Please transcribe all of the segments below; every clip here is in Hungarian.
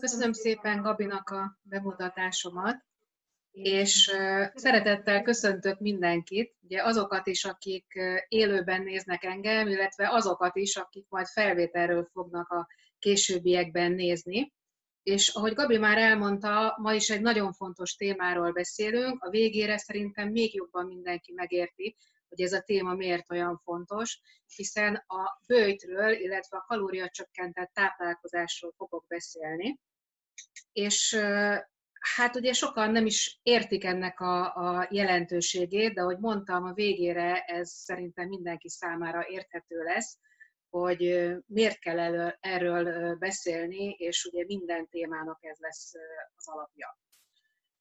Köszönöm szépen Gabinak a bemutatásomat, és szeretettel köszöntök mindenkit, ugye azokat is, akik élőben néznek engem, illetve azokat is, akik majd felvételről fognak a későbbiekben nézni. És ahogy Gabi már elmondta, ma is egy nagyon fontos témáról beszélünk, a végére szerintem még jobban mindenki megérti, hogy ez a téma miért olyan fontos, hiszen a bőjtről, illetve a kalóriacsökkentett táplálkozásról fogok beszélni. És hát ugye sokan nem is értik ennek a, a jelentőségét, de ahogy mondtam, a végére ez szerintem mindenki számára érthető lesz, hogy miért kell erről beszélni, és ugye minden témának ez lesz az alapja.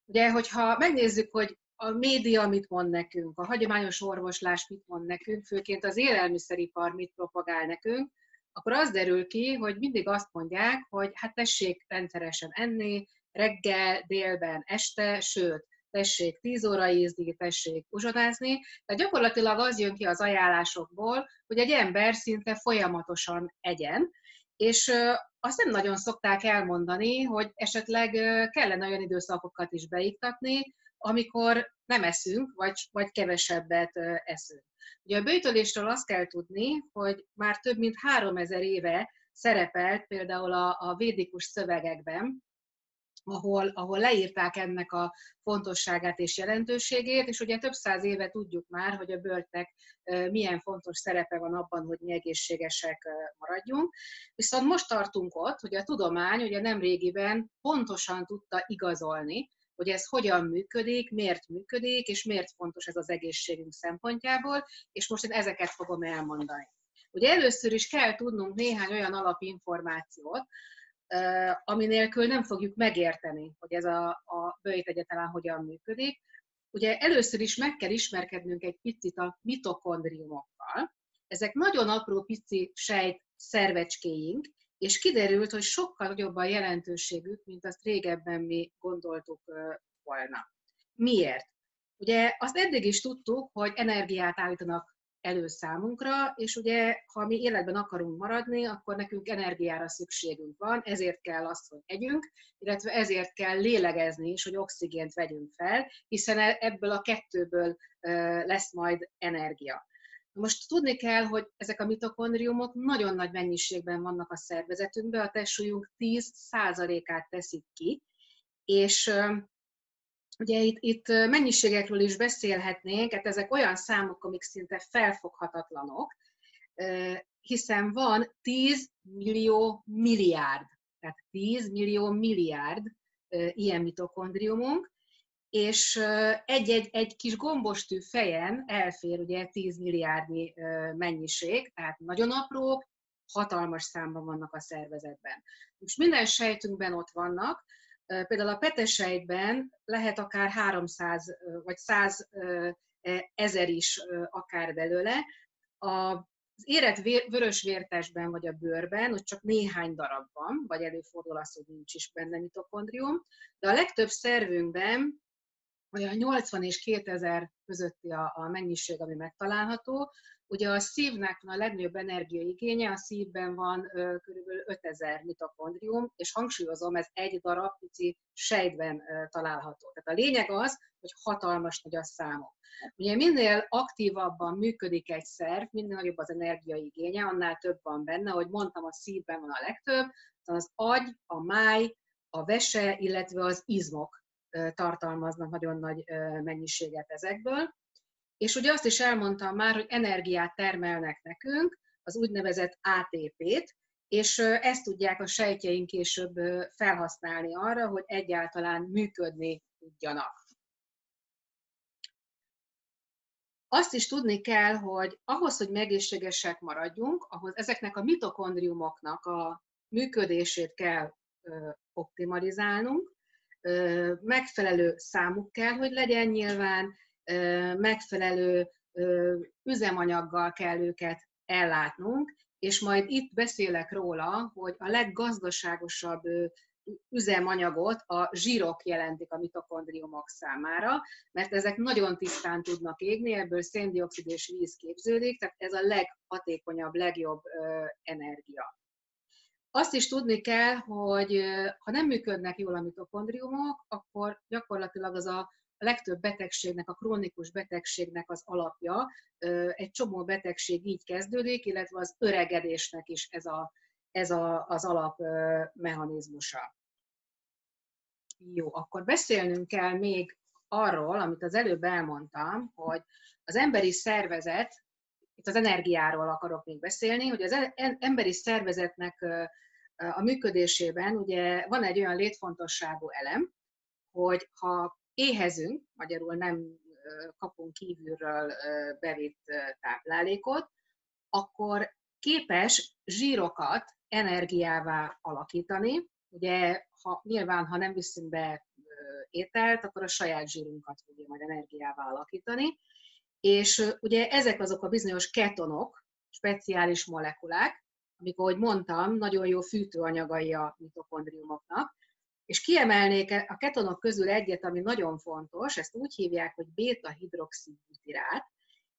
Ugye, hogyha megnézzük, hogy a média mit mond nekünk, a hagyományos orvoslás mit mond nekünk, főként az élelmiszeripar mit propagál nekünk, akkor az derül ki, hogy mindig azt mondják, hogy hát tessék rendszeresen enni, reggel, délben, este, sőt, tessék 10 óra ízni, tessék uzsonázni. Tehát gyakorlatilag az jön ki az ajánlásokból, hogy egy ember szinte folyamatosan egyen, és azt nem nagyon szokták elmondani, hogy esetleg kellene olyan időszakokat is beiktatni, amikor nem eszünk, vagy, vagy kevesebbet eszünk. Ugye a bőjtölésről azt kell tudni, hogy már több mint 3000 éve szerepelt például a, a védikus szövegekben, ahol, ahol leírták ennek a fontosságát és jelentőségét, és ugye több száz éve tudjuk már, hogy a bőrtek milyen fontos szerepe van abban, hogy mi egészségesek maradjunk. Viszont most tartunk ott, hogy a tudomány ugye nem régiben pontosan tudta igazolni, hogy ez hogyan működik, miért működik, és miért fontos ez az egészségünk szempontjából, és most én ezeket fogom elmondani. Ugye először is kell tudnunk néhány olyan alapinformációt, ami nélkül nem fogjuk megérteni, hogy ez a, a bőjt egyetlen hogyan működik. Ugye először is meg kell ismerkednünk egy picit a mitokondriumokkal. Ezek nagyon apró pici sejt szervecskéink, és kiderült, hogy sokkal nagyobb a jelentőségük, mint azt régebben mi gondoltuk volna. Miért? Ugye azt eddig is tudtuk, hogy energiát állítanak elő számunkra, és ugye, ha mi életben akarunk maradni, akkor nekünk energiára szükségünk van, ezért kell azt, hogy együnk, illetve ezért kell lélegezni is, hogy oxigént vegyünk fel, hiszen e-, ebből a kettőből lesz majd energia. Most tudni kell, hogy ezek a mitokondriumok nagyon nagy mennyiségben vannak a szervezetünkben, a testsúlyunk 10%-át teszik ki, és ugye itt, itt mennyiségekről is beszélhetnénk, hát ezek olyan számok, amik szinte felfoghatatlanok, hiszen van 10 millió milliárd, tehát 10 millió milliárd ilyen mitokondriumunk, és egy-egy egy kis gombostű fejen elfér ugye 10 milliárdnyi mennyiség, tehát nagyon aprók, hatalmas számban vannak a szervezetben. Most minden sejtünkben ott vannak, például a petesejtben lehet akár 300 vagy 100 e, ezer is akár belőle. Az érett vörös vértesben vagy a bőrben, ott csak néhány darab van, vagy előfordul az, hogy nincs is benne mitokondrium, de a legtöbb szervünkben olyan 80 és 2000 közötti a, a mennyiség, ami megtalálható. Ugye a szívnek a legnagyobb energiaigénye, a szívben van ö, kb. 5000 mitokondrium, és hangsúlyozom, ez egy darab pici sejtben ö, található. Tehát a lényeg az, hogy hatalmas nagy a számok. Ugye minél aktívabban működik egy szerv, minél nagyobb az energiaigénye, annál több van benne, ahogy mondtam, a szívben van a legtöbb, az agy, a máj, a vese, illetve az izmok tartalmaznak nagyon nagy mennyiséget ezekből. És ugye azt is elmondtam már, hogy energiát termelnek nekünk, az úgynevezett ATP-t, és ezt tudják a sejtjeink később felhasználni arra, hogy egyáltalán működni tudjanak. Azt is tudni kell, hogy ahhoz, hogy megészségesek maradjunk, ahhoz ezeknek a mitokondriumoknak a működését kell optimalizálnunk, megfelelő számuk kell, hogy legyen nyilván, megfelelő üzemanyaggal kell őket ellátnunk, és majd itt beszélek róla, hogy a leggazdaságosabb üzemanyagot a zsírok jelentik a mitokondriumok számára, mert ezek nagyon tisztán tudnak égni, ebből széndiokszid és víz képződik, tehát ez a leghatékonyabb, legjobb energia. Azt is tudni kell, hogy ha nem működnek jól a mitokondriumok, akkor gyakorlatilag az a legtöbb betegségnek, a krónikus betegségnek az alapja. Egy csomó betegség így kezdődik, illetve az öregedésnek is ez, a, ez a, az alapmechanizmusa. Jó, akkor beszélnünk kell még arról, amit az előbb elmondtam, hogy az emberi szervezet, itt az energiáról akarok még beszélni, hogy az e-, emberi szervezetnek a működésében ugye van egy olyan létfontosságú elem, hogy ha éhezünk, magyarul nem kapunk kívülről bevitt táplálékot, akkor képes zsírokat energiává alakítani. Ugye, ha, nyilván, ha nem viszünk be ételt, akkor a saját zsírunkat fogja majd energiává alakítani. És ugye ezek azok a bizonyos ketonok, speciális molekulák, amik, ahogy mondtam, nagyon jó fűtőanyagai a mitokondriumoknak, és kiemelnék a ketonok közül egyet, ami nagyon fontos, ezt úgy hívják, hogy beta-hidroxibutirát.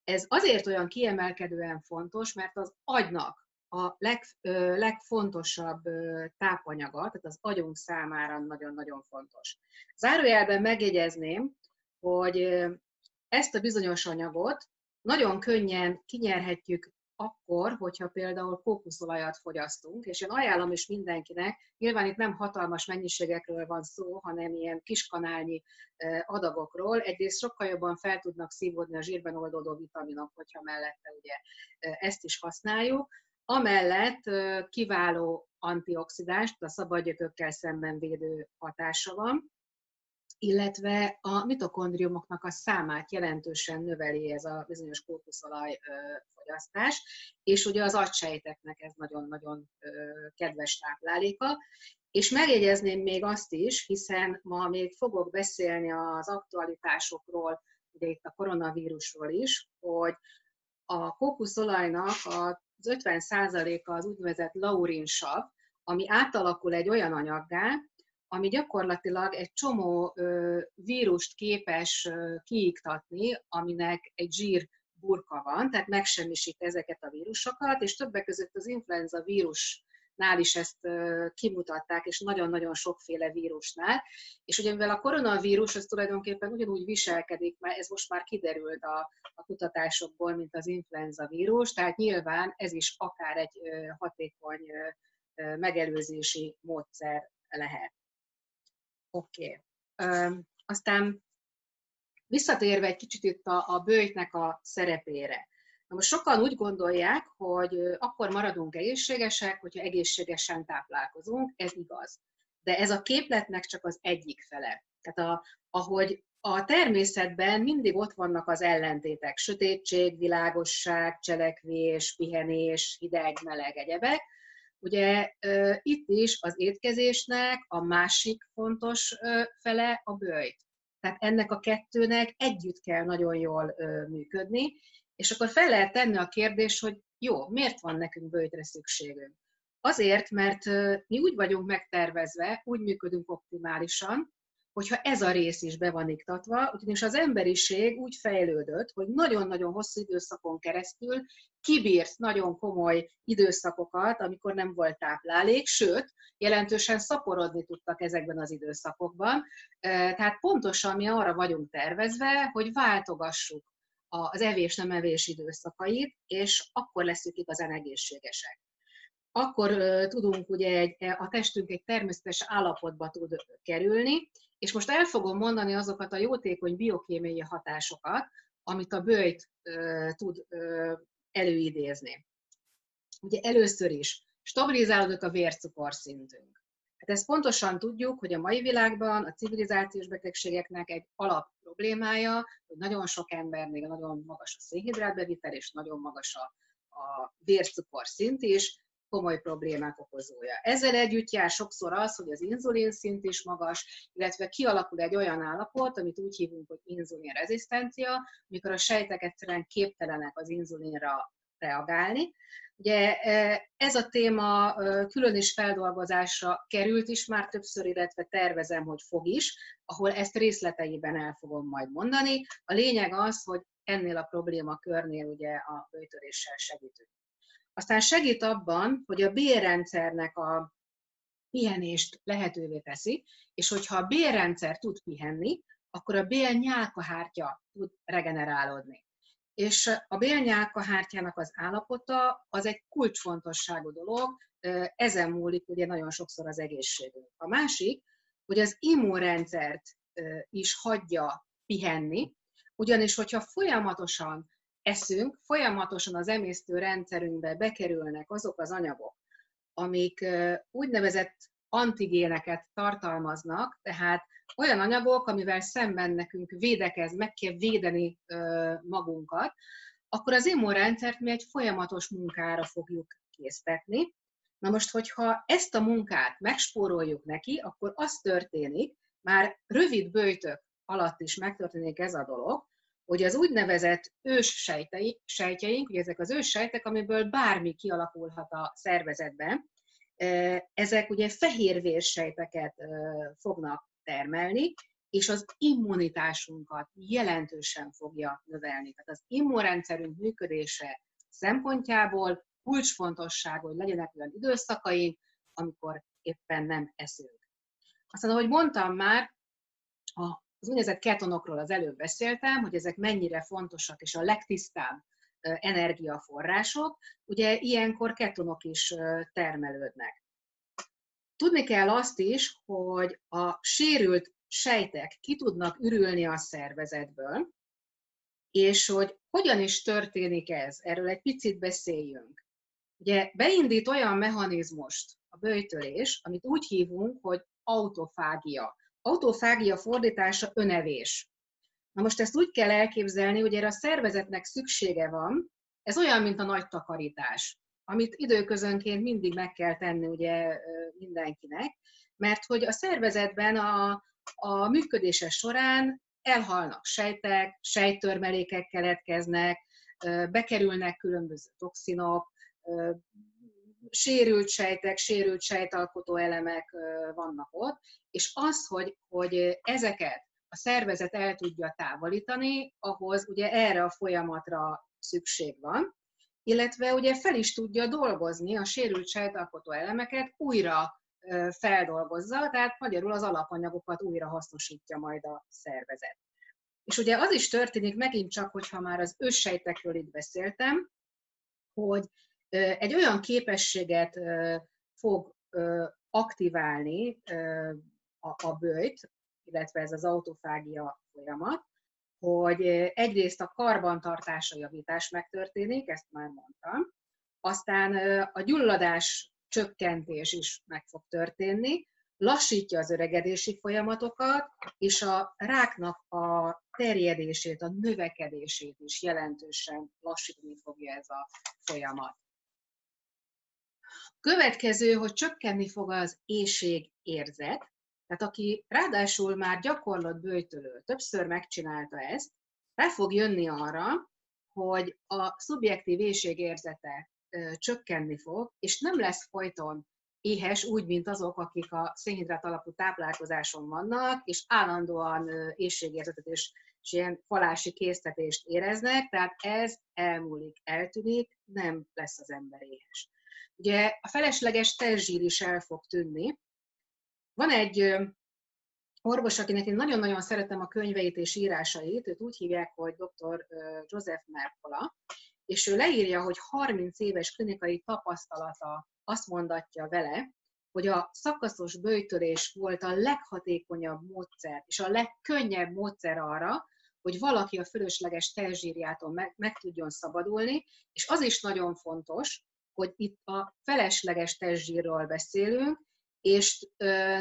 Ez azért olyan kiemelkedően fontos, mert az agynak a leg, legfontosabb tápanyaga, tehát az agyunk számára nagyon-nagyon fontos. Zárójelben megjegyezném, hogy ezt a bizonyos anyagot nagyon könnyen kinyerhetjük akkor, hogyha például kókuszolajat fogyasztunk, és én ajánlom is mindenkinek, nyilván itt nem hatalmas mennyiségekről van szó, hanem ilyen kiskanálnyi adagokról. Egyrészt sokkal jobban fel tudnak szívódni a zsírben oldódó vitaminok, hogyha mellette ugye ezt is használjuk. Amellett kiváló antioxidáns, a szabadgyökökkel szemben védő hatása van, illetve a mitokondriumoknak a számát jelentősen növeli ez a bizonyos kókuszolaj fogyasztás, és ugye az agysejteknek ez nagyon-nagyon kedves tápláléka. És megjegyezném még azt is, hiszen ma még fogok beszélni az aktualitásokról, ugye itt a koronavírusról is, hogy a kókuszolajnak az 50%-a az úgynevezett laurinsav, ami átalakul egy olyan anyaggá, ami gyakorlatilag egy csomó vírust képes kiiktatni, aminek egy zsír burka van, tehát megsemmisít ezeket a vírusokat, és többek között az influenza vírusnál is ezt kimutatták, és nagyon-nagyon sokféle vírusnál. És ugye mivel a koronavírus az tulajdonképpen ugyanúgy viselkedik, mert ez most már kiderült a, a kutatásokból, mint az influenza vírus, tehát nyilván ez is akár egy hatékony megelőzési módszer lehet. Oké. Okay. Aztán visszatérve egy kicsit itt a, a bőjtnek a szerepére. Na most sokan úgy gondolják, hogy akkor maradunk egészségesek, hogyha egészségesen táplálkozunk, ez igaz. De ez a képletnek csak az egyik fele. Tehát a, ahogy a természetben mindig ott vannak az ellentétek, sötétség, világosság, cselekvés, pihenés, hideg, meleg, egyebek, Ugye itt is az étkezésnek a másik fontos fele a bőjt. Tehát ennek a kettőnek együtt kell nagyon jól működni, és akkor fel lehet tenni a kérdést, hogy jó, miért van nekünk bőjtre szükségünk? Azért, mert mi úgy vagyunk megtervezve, úgy működünk optimálisan, hogyha ez a rész is be van iktatva, ugyanis az emberiség úgy fejlődött, hogy nagyon-nagyon hosszú időszakon keresztül kibírt nagyon komoly időszakokat, amikor nem volt táplálék, sőt, jelentősen szaporodni tudtak ezekben az időszakokban. Tehát pontosan mi arra vagyunk tervezve, hogy váltogassuk az evés-nem evés időszakait, és akkor leszünk igazán egészségesek akkor tudunk ugye egy, a testünk egy természetes állapotba tud kerülni, és most el fogom mondani azokat a jótékony biokémiai hatásokat, amit a bőjt ö, tud ö, előidézni. Ugye először is stabilizálódik a vércukorszintünk. Hát ezt pontosan tudjuk, hogy a mai világban a civilizációs betegségeknek egy alap problémája, hogy nagyon sok embernél nagyon magas a szénhidrátbevitel, és nagyon magas a, a vércukorszint is, komoly problémák okozója. Ezzel együtt jár sokszor az, hogy az inzulin szint is magas, illetve kialakul egy olyan állapot, amit úgy hívunk, hogy inzulinrezisztencia, amikor a sejtek egyszerűen képtelenek az inzulinra reagálni. Ugye e, ez a téma e, külön is feldolgozásra került is már többször, illetve tervezem, hogy fog is, ahol ezt részleteiben el fogom majd mondani. A lényeg az, hogy ennél a problémakörnél ugye a bőtöréssel segítünk. Aztán segít abban, hogy a bélrendszernek a pihenést lehetővé teszi, és hogyha a bélrendszer tud pihenni, akkor a bélnyálkahártya tud regenerálódni. És a bélnyálkahártyának az állapota az egy kulcsfontosságú dolog, ezen múlik ugye nagyon sokszor az egészségünk. A másik, hogy az immunrendszert is hagyja pihenni, ugyanis hogyha folyamatosan eszünk, folyamatosan az emésztő rendszerünkbe bekerülnek azok az anyagok, amik úgynevezett antigéneket tartalmaznak, tehát olyan anyagok, amivel szemben nekünk védekez, meg kell védeni magunkat, akkor az immunrendszert mi egy folyamatos munkára fogjuk késztetni. Na most, hogyha ezt a munkát megspóroljuk neki, akkor az történik, már rövid bőjtök alatt is megtörténik ez a dolog, hogy az úgynevezett ős sejtei, sejtjeink, ugye ezek az ős sejtek, amiből bármi kialakulhat a szervezetben, ezek ugye fehérvérsejteket fognak termelni, és az immunitásunkat jelentősen fogja növelni. Tehát az immunrendszerünk működése szempontjából kulcsfontosság, hogy legyenek olyan időszakaink, amikor éppen nem eszünk. Aztán, ahogy mondtam már, az úgynevezett ketonokról az előbb beszéltem, hogy ezek mennyire fontosak, és a legtisztább energiaforrások, ugye ilyenkor ketonok is termelődnek. Tudni kell azt is, hogy a sérült sejtek ki tudnak ürülni a szervezetből, és hogy hogyan is történik ez, erről egy picit beszéljünk. Ugye beindít olyan mechanizmust a bőjtölés, amit úgy hívunk, hogy autofágia. Autofágia fordítása önevés. Na most ezt úgy kell elképzelni, hogy erre a szervezetnek szüksége van, ez olyan, mint a nagy takarítás, amit időközönként mindig meg kell tenni ugye mindenkinek, mert hogy a szervezetben a, a működése során elhalnak sejtek, sejttörmelékek keletkeznek, bekerülnek különböző toxinok, sérült sejtek, sérült sejtalkotó elemek vannak ott, és az, hogy, hogy ezeket a szervezet el tudja távolítani, ahhoz ugye erre a folyamatra szükség van, illetve ugye fel is tudja dolgozni a sérült sejtalkotó elemeket, újra feldolgozza, tehát magyarul az alapanyagokat újra hasznosítja majd a szervezet. És ugye az is történik megint csak, hogyha már az őssejtekről itt beszéltem, hogy egy olyan képességet fog aktiválni a, a bőjt, illetve ez az autofágia folyamat, hogy egyrészt a karbantartása javítás megtörténik, ezt már mondtam, aztán a gyulladás csökkentés is meg fog történni, lassítja az öregedési folyamatokat, és a ráknak a terjedését, a növekedését is jelentősen lassítani fogja ez a folyamat. Következő, hogy csökkenni fog az éjség érzet, tehát aki ráadásul már gyakorlott bőjtölő, többször megcsinálta ezt, rá fog jönni arra, hogy a szubjektív éjségérzete csökkenni fog, és nem lesz folyton éhes, úgy, mint azok, akik a szénhidrát alapú táplálkozáson vannak, és állandóan éjségérzetet és, és ilyen falási késztetést éreznek, tehát ez elmúlik, eltűnik, nem lesz az ember éhes. Ugye a felesleges testzsír is el fog tűnni, van egy orvos, akinek én nagyon-nagyon szeretem a könyveit és írásait, őt úgy hívják, hogy dr. Joseph Mercola, és ő leírja, hogy 30 éves klinikai tapasztalata azt mondatja vele, hogy a szakaszos bőjtörés volt a leghatékonyabb módszer, és a legkönnyebb módszer arra, hogy valaki a fölösleges testzsírjától meg, meg tudjon szabadulni, és az is nagyon fontos, hogy itt a felesleges testzsírról beszélünk, és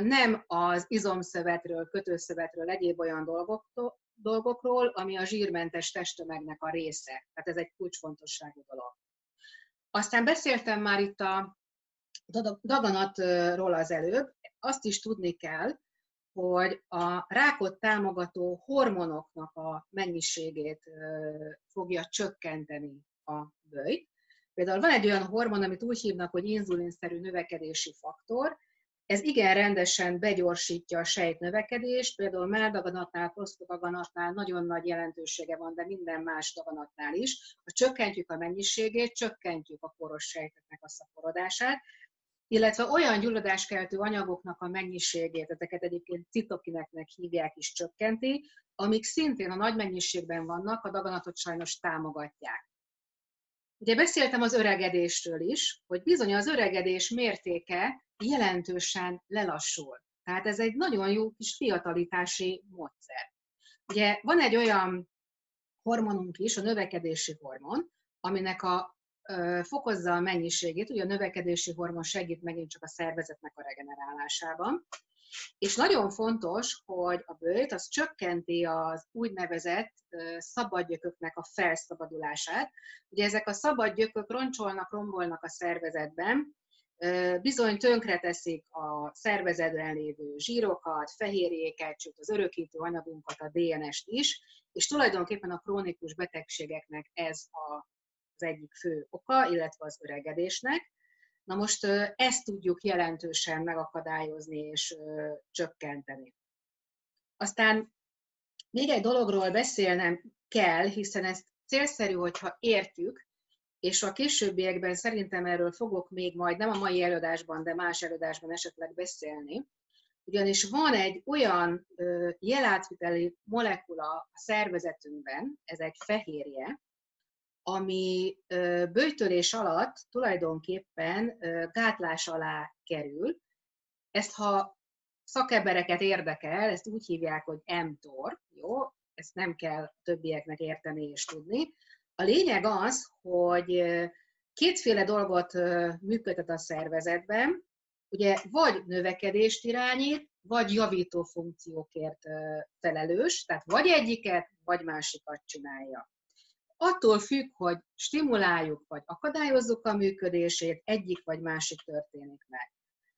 nem az izomszövetről, kötőszövetről, egyéb olyan dolgokról, ami a zsírmentes testtömegnek a része. Tehát ez egy kulcsfontosságú dolog. Aztán beszéltem már itt a daganatról az előbb, azt is tudni kell, hogy a rákot támogató hormonoknak a mennyiségét fogja csökkenteni a bőjt. Például van egy olyan hormon, amit úgy hívnak, hogy inzulinszerű növekedési faktor, Ez igen rendesen begyorsítja a sejtnövekedést, például meldaganatnál, prosztodaganatnál nagyon nagy jelentősége van, de minden más daganatnál is. Ha csökkentjük a mennyiségét, csökkentjük a poros sejteknek a szaporodását, illetve olyan gyulladáskeltő anyagoknak a mennyiségét, ezeket egyébként citokineknek hívják is csökkenti, amik szintén a nagy mennyiségben vannak, a daganatot sajnos támogatják. Ugye beszéltem az öregedésről is, hogy bizony az öregedés mértéke jelentősen lelassul. Tehát ez egy nagyon jó kis fiatalitási módszer. Ugye van egy olyan hormonunk is, a növekedési hormon, aminek a ö, fokozza a mennyiségét, ugye a növekedési hormon segít megint csak a szervezetnek a regenerálásában, és nagyon fontos, hogy a bőjt az csökkenti az úgynevezett szabadgyököknek a felszabadulását. Ugye ezek a szabadgyökök roncsolnak, rombolnak a szervezetben, bizony tönkreteszik a szervezetben lévő zsírokat, fehérjéket, sőt az örökítő anyagunkat, a DNS-t is, és tulajdonképpen a krónikus betegségeknek ez a, az egyik fő oka, illetve az öregedésnek. Na most ezt tudjuk jelentősen megakadályozni és csökkenteni. Aztán még egy dologról beszélnem kell, hiszen ezt célszerű, hogyha értjük, és a későbbiekben szerintem erről fogok még majd, nem a mai előadásban, de más előadásban esetleg beszélni, ugyanis van egy olyan jelátviteli molekula a szervezetünkben, ez egy fehérje, ami bőjtölés alatt tulajdonképpen gátlás alá kerül. Ezt, ha szakembereket érdekel, ezt úgy hívják, hogy mTOR, jó? Ezt nem kell többieknek érteni és tudni. A lényeg az, hogy kétféle dolgot működtet a szervezetben, ugye vagy növekedést irányít, vagy javító funkciókért felelős, tehát vagy egyiket, vagy másikat csinálja. Attól függ, hogy stimuláljuk vagy akadályozzuk a működését, egyik vagy másik történik meg.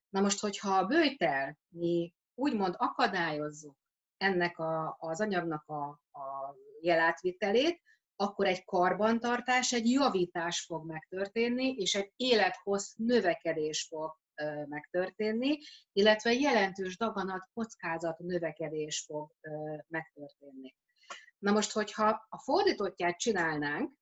Na most, hogyha a bőjtel mi úgymond akadályozzuk ennek a, az anyagnak a, a jelátvitelét, akkor egy karbantartás, egy javítás fog megtörténni, és egy élethossz növekedés fog megtörténni, illetve jelentős daganat kockázat növekedés fog megtörténni. Na most, hogyha a fordítottját csinálnánk,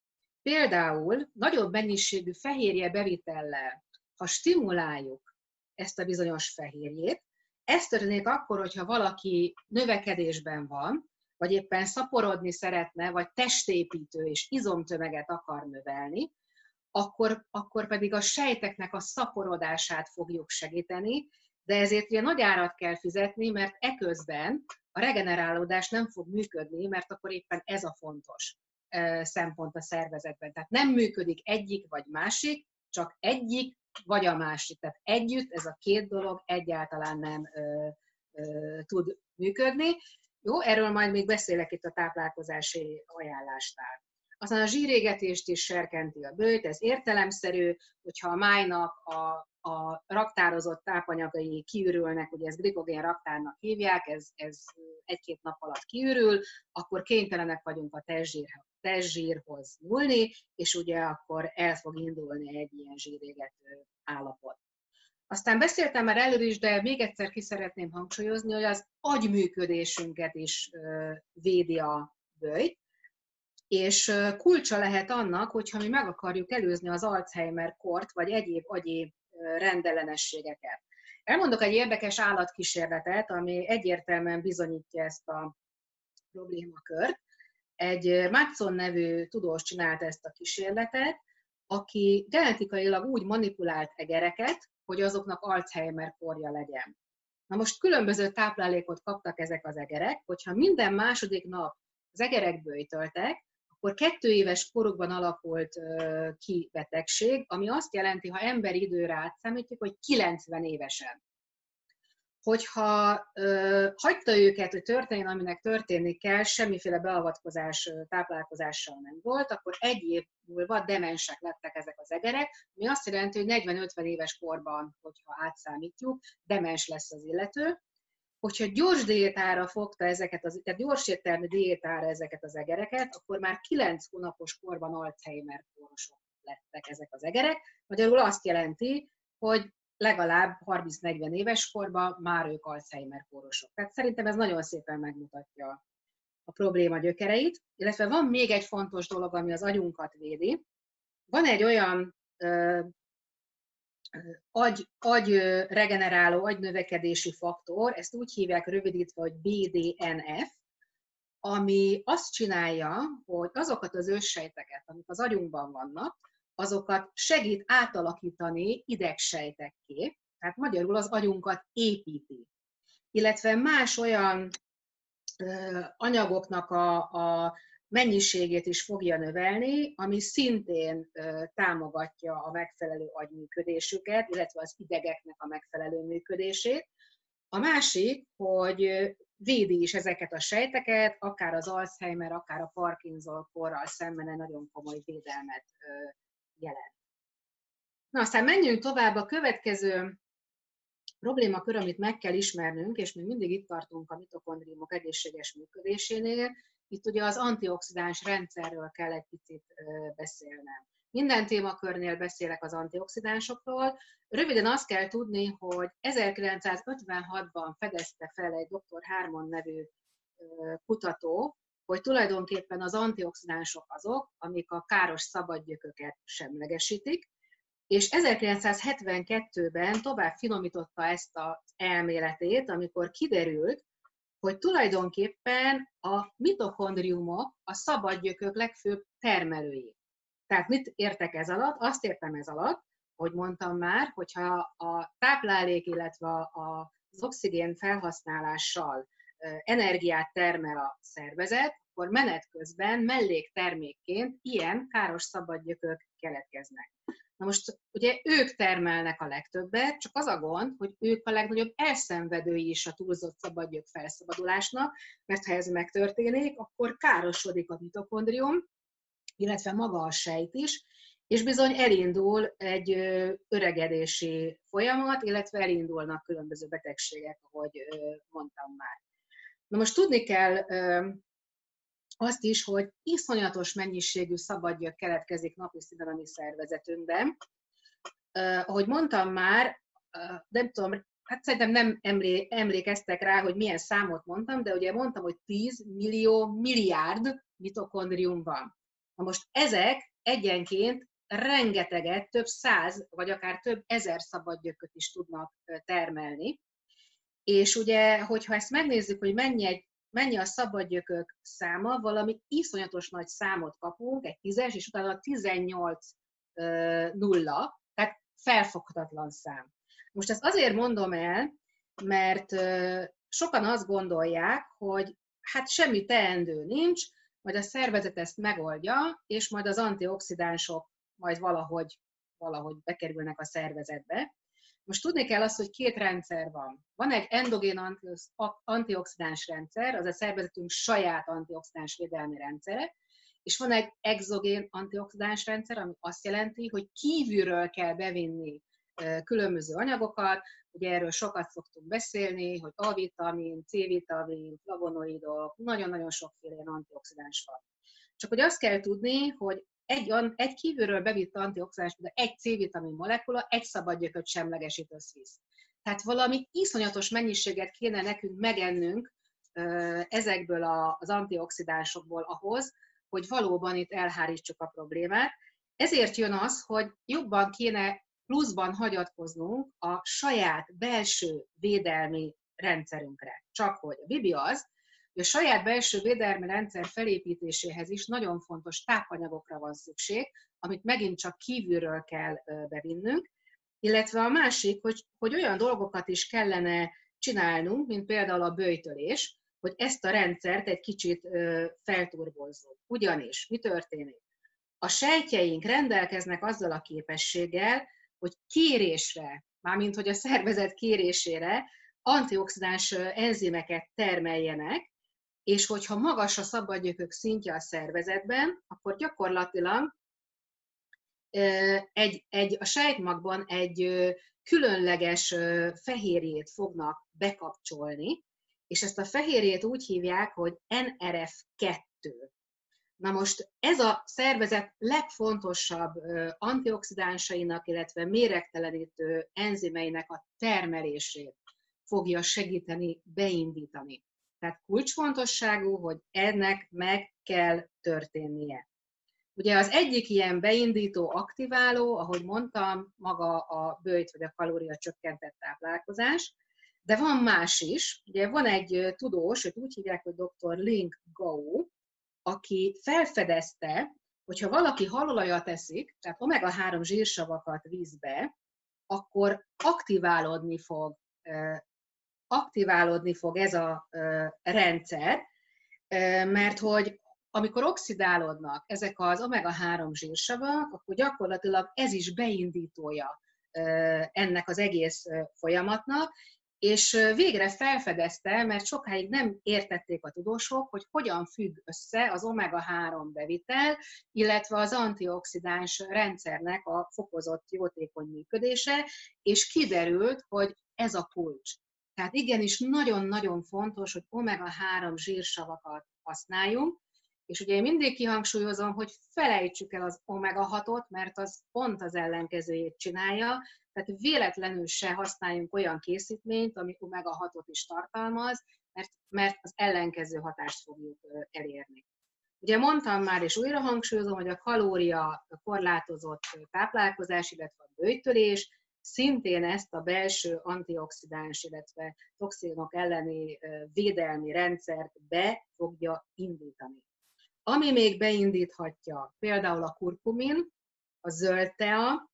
például nagyobb mennyiségű fehérje bevitellel, ha stimuláljuk ezt a bizonyos fehérjét, ez történik akkor, hogyha valaki növekedésben van, vagy éppen szaporodni szeretne, vagy testépítő és izomtömeget akar növelni, akkor, akkor pedig a sejteknek a szaporodását fogjuk segíteni, de ezért ugye nagy árat kell fizetni, mert eközben a regenerálódás nem fog működni, mert akkor éppen ez a fontos szempont a szervezetben. Tehát nem működik egyik vagy másik, csak egyik vagy a másik. Tehát együtt ez a két dolog egyáltalán nem ö, ö, tud működni. Jó, erről majd még beszélek itt a táplálkozási ajánlásnál. Aztán a zsírégetést is serkenti a bőt, ez értelemszerű, hogyha a májnak a a raktározott tápanyagai kiürülnek, ugye ezt glikogén raktárnak hívják, ez, ez egy-két nap alatt kiürül, akkor kénytelenek vagyunk a testzsír, testzsírhoz nyúlni, és ugye akkor el fog indulni egy ilyen zsírégető állapot. Aztán beszéltem már előre is, de még egyszer ki szeretném hangsúlyozni, hogy az agyműködésünket is védi a bőjt, és kulcsa lehet annak, hogyha mi meg akarjuk előzni az Alzheimer kort, vagy egyéb agyi rendellenességeket. Elmondok egy érdekes állatkísérletet, ami egyértelműen bizonyítja ezt a problémakört. Egy Matson nevű tudós csinálta ezt a kísérletet, aki genetikailag úgy manipulált egereket, hogy azoknak Alzheimer korja legyen. Na most különböző táplálékot kaptak ezek az egerek, hogyha minden második nap az egerek bőjtöltek, akkor kettő éves korukban alakult ki betegség, ami azt jelenti, ha emberi időre átszámítjuk, hogy 90 évesen. Hogyha ö, hagyta őket, hogy történjen, aminek történni kell, semmiféle beavatkozás táplálkozással nem volt, akkor egy év múlva demensek lettek ezek az egerek, ami azt jelenti, hogy 40-50 éves korban, hogyha átszámítjuk, demens lesz az illető, hogyha gyors diétára fogta ezeket, az, tehát gyors értelmi diétára ezeket az egereket, akkor már 9 hónapos korban Alzheimer kórosok lettek ezek az egerek. Magyarul azt jelenti, hogy legalább 30-40 éves korban már ők Alzheimer kórosok. Tehát szerintem ez nagyon szépen megmutatja a probléma gyökereit, illetve van még egy fontos dolog, ami az agyunkat védi. Van egy olyan agy, agy regeneráló, agynövekedési faktor, ezt úgy hívják rövidítve, hogy BDNF, ami azt csinálja, hogy azokat az őssejteket, amik az agyunkban vannak, azokat segít átalakítani idegsejtekké, tehát magyarul az agyunkat építi. Illetve más olyan anyagoknak a, a mennyiségét is fogja növelni, ami szintén támogatja a megfelelő agyműködésüket, illetve az idegeknek a megfelelő működését. A másik, hogy védi is ezeket a sejteket, akár az Alzheimer, akár a Parkinson korral szemben egy nagyon komoly védelmet jelent. Na aztán menjünk tovább a következő problémakör, amit meg kell ismernünk, és még mindig itt tartunk a mitokondriumok egészséges működésénél, itt ugye az antioxidáns rendszerről kell egy picit beszélnem. Minden témakörnél beszélek az antioxidánsokról. Röviden azt kell tudni, hogy 1956-ban fedezte fel egy dr. Harmon nevű kutató, hogy tulajdonképpen az antioxidánsok azok, amik a káros szabadgyököket semlegesítik, és 1972-ben tovább finomította ezt az elméletét, amikor kiderült, hogy tulajdonképpen a mitokondriumok a szabadgyökök legfőbb termelői. Tehát mit értek ez alatt? Azt értem ez alatt, hogy mondtam már, hogyha a táplálék, illetve az oxigén felhasználással energiát termel a szervezet, akkor menet közben melléktermékként ilyen káros szabadgyökök keletkeznek. Na most ugye ők termelnek a legtöbbet, csak az a gond, hogy ők a legnagyobb elszenvedői is a túlzott szabadgyök felszabadulásnak, mert ha ez megtörténik, akkor károsodik a mitokondrium, illetve maga a sejt is, és bizony elindul egy öregedési folyamat, illetve elindulnak különböző betegségek, ahogy mondtam már. Na most tudni kell azt is, hogy iszonyatos mennyiségű szabadgyök keletkezik napi szinten a mi szervezetünkben. Ahogy mondtam már, nem tudom, hát szerintem nem emlé, emlékeztek rá, hogy milyen számot mondtam, de ugye mondtam, hogy 10 millió milliárd mitokondrium van. Na most ezek egyenként rengeteget, több száz, vagy akár több ezer szabadgyököt is tudnak termelni. És ugye, hogyha ezt megnézzük, hogy mennyi, egy, mennyi a szabadgyökök száma, valami iszonyatos nagy számot kapunk, egy tízes, és utána 18 nulla, tehát felfoghatatlan szám. Most ezt azért mondom el, mert sokan azt gondolják, hogy hát semmi teendő nincs, majd a szervezet ezt megoldja, és majd az antioxidánsok majd valahogy, valahogy bekerülnek a szervezetbe. Most tudni kell azt, hogy két rendszer van. Van egy endogén antioxidáns rendszer, az a szervezetünk saját antioxidáns védelmi rendszere, és van egy exogén antioxidáns rendszer, ami azt jelenti, hogy kívülről kell bevinni különböző anyagokat, ugye erről sokat szoktunk beszélni, hogy A-vitamin, C-vitamin, flavonoidok, nagyon-nagyon sokféle antioxidáns van. Csak hogy azt kell tudni, hogy egy, egy kívülről bevitt antioxidáns, de egy C-vitamin molekula egy szabadgyököt semlegesít összvisz. Tehát valami iszonyatos mennyiséget kéne nekünk megennünk ezekből az antioxidánsokból ahhoz, hogy valóban itt elhárítsuk a problémát. Ezért jön az, hogy jobban kéne pluszban hagyatkoznunk a saját belső védelmi rendszerünkre. Csak hogy a Bibi az, a saját belső védelmi rendszer felépítéséhez is nagyon fontos tápanyagokra van szükség, amit megint csak kívülről kell bevinnünk, illetve a másik, hogy, hogy olyan dolgokat is kellene csinálnunk, mint például a bőjtölés, hogy ezt a rendszert egy kicsit felturbozzuk. Ugyanis mi történik? A sejtjeink rendelkeznek azzal a képességgel, hogy kérésre, mármint hogy a szervezet kérésére antioxidáns enzimeket termeljenek, és hogyha magas a szabadgyökök szintje a szervezetben, akkor gyakorlatilag egy, egy, a sejtmagban egy különleges fehérjét fognak bekapcsolni, és ezt a fehérjét úgy hívják, hogy NRF2. Na most ez a szervezet legfontosabb antioxidánsainak, illetve méregtelenítő enzimeinek a termelését fogja segíteni, beindítani. Tehát kulcsfontosságú, hogy ennek meg kell történnie. Ugye az egyik ilyen beindító, aktiváló, ahogy mondtam, maga a bőjt vagy a kalória csökkentett táplálkozás, de van más is. Ugye van egy tudós, őt úgy hívják, hogy dr. Link Gao, aki felfedezte, hogyha valaki halolajat eszik, tehát omega-3 zsírsavakat vízbe, akkor aktiválódni fog, aktiválódni fog ez a rendszer, mert hogy amikor oxidálódnak ezek az omega-3 zsírsavak, akkor gyakorlatilag ez is beindítója ennek az egész folyamatnak, és végre felfedezte, mert sokáig nem értették a tudósok, hogy hogyan függ össze az omega-3 bevitel, illetve az antioxidáns rendszernek a fokozott jótékony működése, és kiderült, hogy ez a kulcs. Tehát igenis nagyon-nagyon fontos, hogy omega-3 zsírsavakat használjunk, és ugye én mindig kihangsúlyozom, hogy felejtsük el az omega-6-ot, mert az pont az ellenkezőjét csinálja, tehát véletlenül se használjunk olyan készítményt, ami omega-6-ot is tartalmaz, mert, mert az ellenkező hatást fogjuk elérni. Ugye mondtam már, és újra hangsúlyozom, hogy a kalória korlátozott táplálkozás, illetve a bőjtölés szintén ezt a belső antioxidáns, illetve toxinok elleni védelmi rendszert be fogja indítani. Ami még beindíthatja, például a kurkumin, a zöld tea,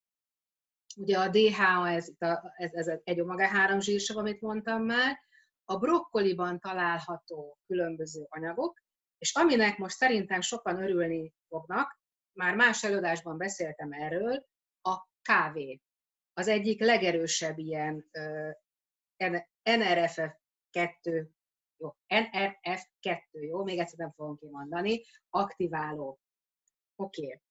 ugye a DHA, ez, ez, ez egy omega-3 zsírsav, amit mondtam már, a brokkoliban található különböző anyagok, és aminek most szerintem sokan örülni fognak, már más előadásban beszéltem erről, a kávé. Az egyik legerősebb ilyen NRF2 jó, NRF2, jó, még egyszer nem fogom kimondani, aktiváló. Oké. Okay.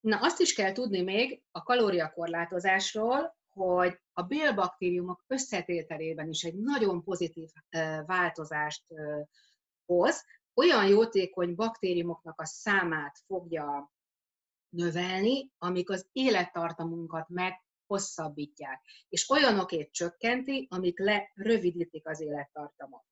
Na, azt is kell tudni még a kalóriakorlátozásról, hogy a bélbaktériumok összetételében is egy nagyon pozitív változást hoz, olyan jótékony baktériumoknak a számát fogja növelni, amik az élettartamunkat meghosszabbítják, és olyanokét csökkenti, amik lerövidítik az élettartamot.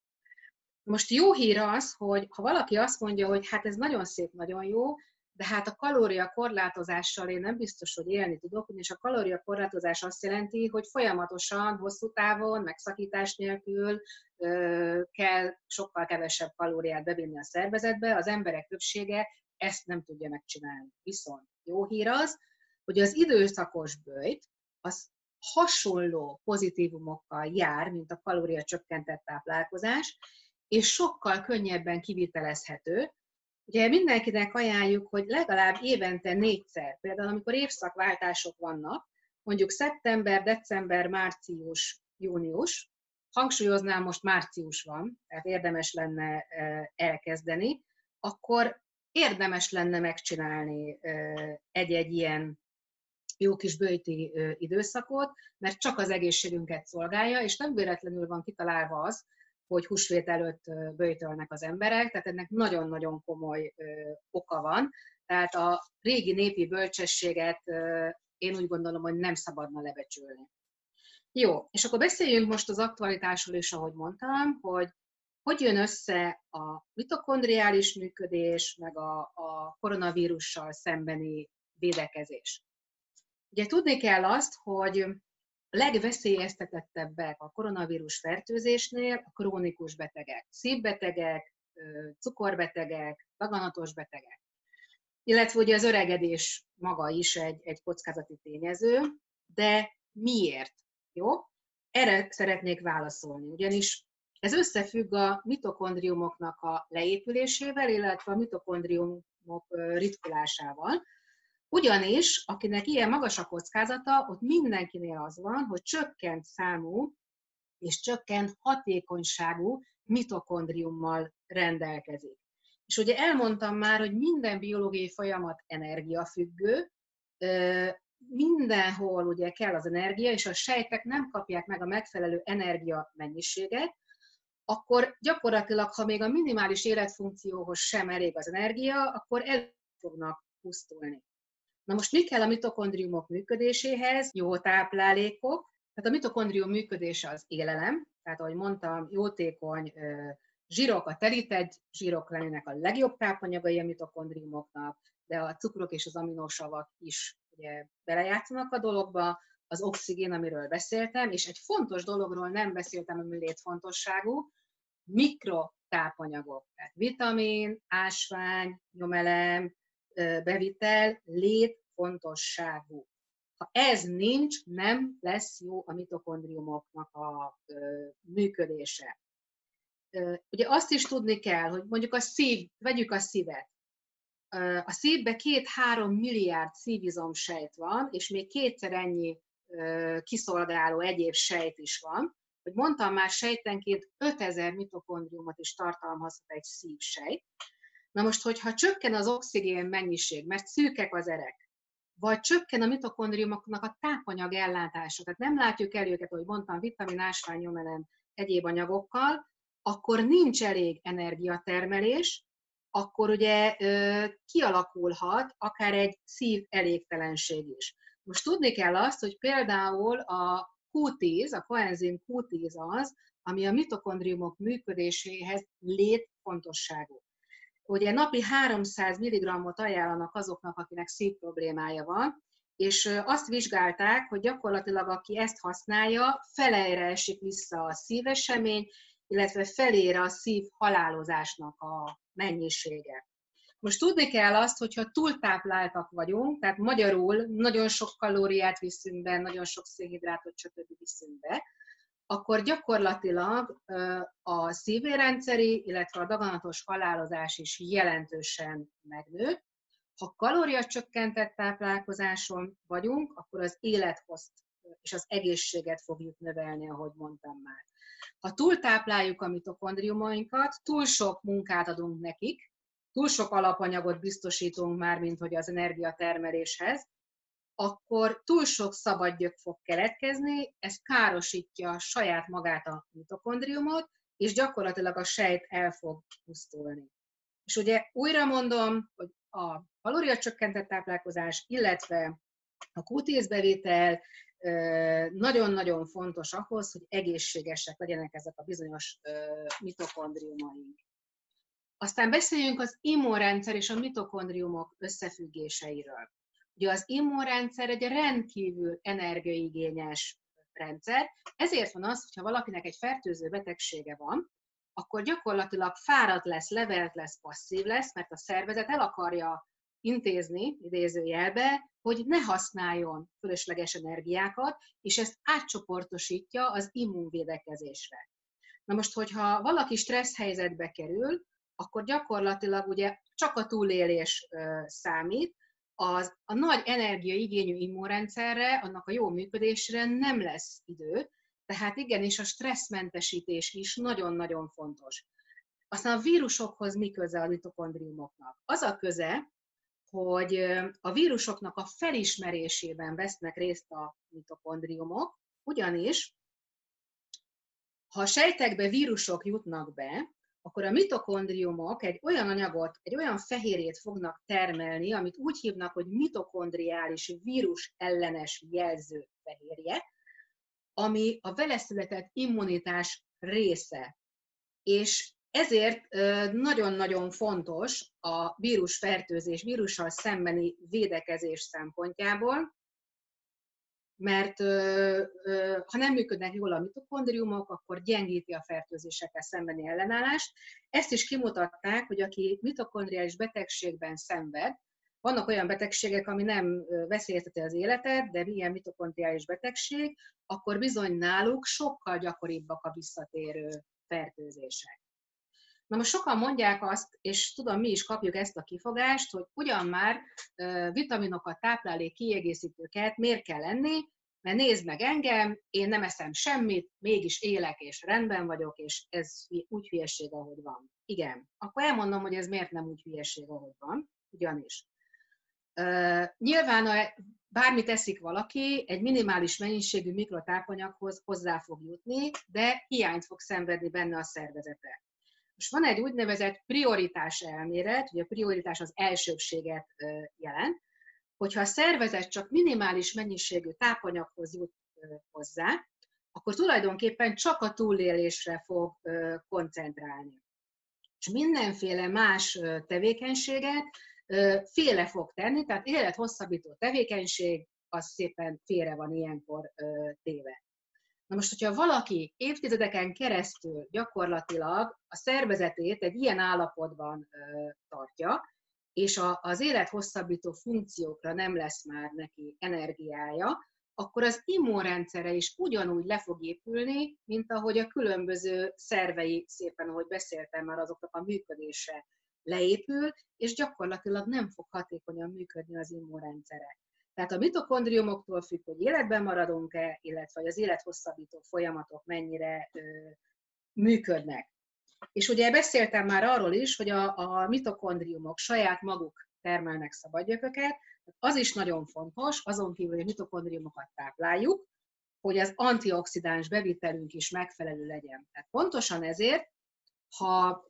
Most jó hír az, hogy ha valaki azt mondja, hogy hát ez nagyon szép, nagyon jó, de hát a kalória korlátozással én nem biztos, hogy élni tudok, és a kalória korlátozás azt jelenti, hogy folyamatosan, hosszú távon, megszakítás nélkül ö, kell sokkal kevesebb kalóriát bevinni a szervezetbe, az emberek többsége ezt nem tudja megcsinálni. Viszont jó hír az, hogy az időszakos bőjt, az hasonló pozitívumokkal jár, mint a kalória csökkentett táplálkozás, és sokkal könnyebben kivitelezhető. Ugye mindenkinek ajánljuk, hogy legalább évente négyszer, például amikor évszakváltások vannak, mondjuk szeptember, december, március, június, hangsúlyoznám, most március van, tehát érdemes lenne e, elkezdeni, akkor érdemes lenne megcsinálni e, egy-egy ilyen jó kis bőti időszakot, mert csak az egészségünket szolgálja, és nem véletlenül van kitalálva az, hogy húsvét előtt bőjtölnek az emberek, tehát ennek nagyon-nagyon komoly oka van. Tehát a régi népi bölcsességet én úgy gondolom, hogy nem szabadna lebecsülni. Jó, és akkor beszéljünk most az aktualitásról is, ahogy mondtam, hogy hogy jön össze a mitokondriális működés, meg a, a koronavírussal szembeni védekezés. Ugye tudni kell azt, hogy legveszélyeztetettebbek a koronavírus fertőzésnél a krónikus betegek, szívbetegek, cukorbetegek, daganatos betegek. Illetve ugye az öregedés maga is egy, egy kockázati tényező, de miért? Jó? Erre szeretnék válaszolni, ugyanis ez összefügg a mitokondriumoknak a leépülésével, illetve a mitokondriumok ritkulásával, ugyanis, akinek ilyen magas a kockázata, ott mindenkinél az van, hogy csökkent számú és csökkent hatékonyságú mitokondriummal rendelkezik. És ugye elmondtam már, hogy minden biológiai folyamat energiafüggő, mindenhol ugye kell az energia, és a sejtek nem kapják meg a megfelelő energia mennyiséget, akkor gyakorlatilag, ha még a minimális életfunkcióhoz sem elég az energia, akkor el fognak pusztulni. Na most mi kell a mitokondriumok működéséhez? Jó táplálékok. Tehát a mitokondrium működése az élelem, tehát ahogy mondtam, jótékony zsírok, a telített zsírok lennének a legjobb tápanyagai a mitokondriumoknak, de a cukrok és az aminosavak is ugye belejátszanak a dologba, az oxigén, amiről beszéltem, és egy fontos dologról nem beszéltem, ami létfontosságú, mikrotápanyagok, tehát vitamin, ásvány, nyomelem, bevitel létfontosságú. Ha ez nincs, nem lesz jó a mitokondriumoknak a működése. Ugye azt is tudni kell, hogy mondjuk a szív, vegyük a szívet. A szívbe két-három milliárd szívizomsejt van, és még kétszer ennyi kiszolgáló egyéb sejt is van. Hogy mondtam már, sejtenként 5000 mitokondriumot is tartalmazhat egy szívsejt. Na most, hogyha csökken az oxigén mennyiség, mert szűkek az erek, vagy csökken a mitokondriumoknak a tápanyag ellátása, tehát nem látjuk el őket, ahogy mondtam, vitamin, ásvány, nyomelem, egyéb anyagokkal, akkor nincs elég energiatermelés, akkor ugye kialakulhat akár egy szív elégtelenség is. Most tudni kell azt, hogy például a Q10, a koenzim Q10 az, ami a mitokondriumok működéséhez létfontosságú. Ugye napi 300 mg-ot ajánlanak azoknak, akinek szív problémája van, és azt vizsgálták, hogy gyakorlatilag aki ezt használja, felejre esik vissza a szívesemény, illetve felére a szív halálozásnak a mennyisége. Most tudni kell azt, hogyha túltápláltak vagyunk, tehát magyarul nagyon sok kalóriát viszünk be, nagyon sok szénhidrátot, stb. viszünk be, akkor gyakorlatilag a szívérendszeri, illetve a daganatos halálozás is jelentősen megnő. Ha kalóriacsökkentett táplálkozáson vagyunk, akkor az élethozt és az egészséget fogjuk növelni, ahogy mondtam már. Ha túltápláljuk a mitokondriumainkat, túl sok munkát adunk nekik, túl sok alapanyagot biztosítunk már, mint hogy az energiatermeléshez, akkor túl sok szabadgyök fog keletkezni, ez károsítja saját magát a mitokondriumot, és gyakorlatilag a sejt el fog pusztulni. És ugye újra mondom, hogy a kalóriacsökkentett táplálkozás, illetve a q bevétel nagyon-nagyon fontos ahhoz, hogy egészségesek legyenek ezek a bizonyos mitokondriumaink. Aztán beszéljünk az immunrendszer és a mitokondriumok összefüggéseiről. Ugye az immunrendszer egy rendkívül energiaigényes rendszer, ezért van az, hogyha valakinek egy fertőző betegsége van, akkor gyakorlatilag fáradt lesz, levelt lesz, passzív lesz, mert a szervezet el akarja intézni, idézőjelbe, hogy ne használjon fölösleges energiákat, és ezt átcsoportosítja az immunvédekezésre. Na most, hogyha valaki stressz helyzetbe kerül, akkor gyakorlatilag ugye csak a túlélés számít, az, a nagy energiaigényű immunrendszerre, annak a jó működésre nem lesz idő, tehát igenis a stresszmentesítés is nagyon-nagyon fontos. Aztán a vírusokhoz mi köze a mitokondriumoknak? Az a köze, hogy a vírusoknak a felismerésében vesznek részt a mitokondriumok, ugyanis ha a sejtekbe vírusok jutnak be, akkor a mitokondriumok egy olyan anyagot, egy olyan fehérjét fognak termelni, amit úgy hívnak, hogy mitokondriális vírus ellenes jelző fehérje, ami a vele született immunitás része. És ezért nagyon-nagyon fontos a vírusfertőzés, vírussal szembeni védekezés szempontjából, mert ha nem működnek jól a mitokondriumok, akkor gyengíti a fertőzésekkel szembeni ellenállást. Ezt is kimutatták, hogy aki mitokondriális betegségben szenved, vannak olyan betegségek, ami nem veszélyezteti az életet, de milyen mitokondriális betegség, akkor bizony náluk sokkal gyakoribbak a visszatérő fertőzések. Na most sokan mondják azt, és tudom, mi is kapjuk ezt a kifogást, hogy ugyan már vitaminokat, táplálék kiegészítőket miért kell enni, mert nézd meg engem, én nem eszem semmit, mégis élek és rendben vagyok, és ez úgy hülyeség, ahogy van. Igen. Akkor elmondom, hogy ez miért nem úgy hülyeség, ahogy van, ugyanis. Nyilván a, bármit eszik valaki, egy minimális mennyiségű mikrotápanyaghoz hozzá fog jutni, de hiányt fog szenvedni benne a szervezete. Most van egy úgynevezett prioritás elmélet, ugye a prioritás az elsőbséget jelent, hogyha a szervezet csak minimális mennyiségű tápanyaghoz jut hozzá, akkor tulajdonképpen csak a túlélésre fog koncentrálni. És mindenféle más tevékenységet féle fog tenni, tehát élethosszabbító tevékenység az szépen félre van ilyenkor téve. Na most, hogyha valaki évtizedeken keresztül gyakorlatilag a szervezetét egy ilyen állapotban tartja, és az élethosszabbító funkciókra nem lesz már neki energiája, akkor az immunrendszere is ugyanúgy le fog épülni, mint ahogy a különböző szervei, szépen ahogy beszéltem már, azoknak a működése leépül, és gyakorlatilag nem fog hatékonyan működni az immunrendszere. Tehát a mitokondriumoktól függ, hogy életben maradunk-e, illetve az élethosszabbító folyamatok mennyire ö, működnek. És ugye beszéltem már arról is, hogy a, a mitokondriumok saját maguk termelnek szabadgyököket, az is nagyon fontos, azon kívül, hogy a mitokondriumokat tápláljuk, hogy az antioxidáns bevitelünk is megfelelő legyen. Tehát pontosan ezért, ha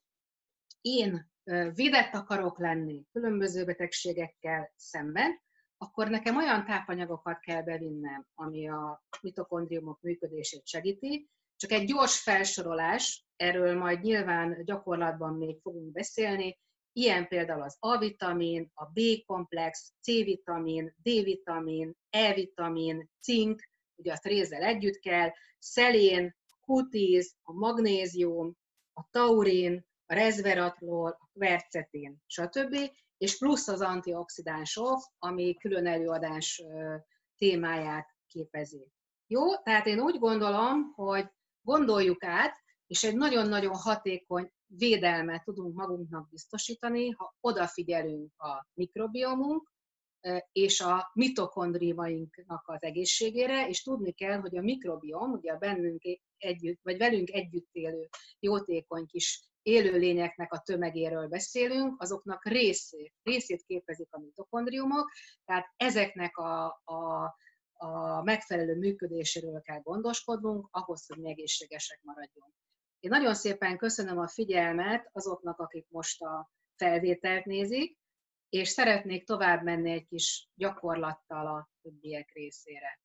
én védett akarok lenni különböző betegségekkel szemben, akkor nekem olyan tápanyagokat kell bevinnem, ami a mitokondriumok működését segíti. Csak egy gyors felsorolás, erről majd nyilván gyakorlatban még fogunk beszélni, ilyen például az A-vitamin, a B-komplex, C-vitamin, D-vitamin, E-vitamin, cink, ugye azt rézzel együtt kell, szelén, Q10, a magnézium, a taurin, a resveratrol, a kvercetin, stb és plusz az antioxidánsok, ami külön előadás témáját képezi. Jó, tehát én úgy gondolom, hogy gondoljuk át, és egy nagyon-nagyon hatékony védelmet tudunk magunknak biztosítani, ha odafigyelünk a mikrobiomunk és a mitokondriumainknak az egészségére, és tudni kell, hogy a mikrobiom, ugye a bennünk együtt, vagy velünk együtt élő jótékony kis élőlényeknek a tömegéről beszélünk, azoknak részét, részét képezik a mitokondriumok, tehát ezeknek a, a, a megfelelő működéséről kell gondoskodnunk, ahhoz, hogy mi egészségesek maradjunk. Én nagyon szépen köszönöm a figyelmet azoknak, akik most a felvételt nézik, és szeretnék tovább menni egy kis gyakorlattal a többiek részére.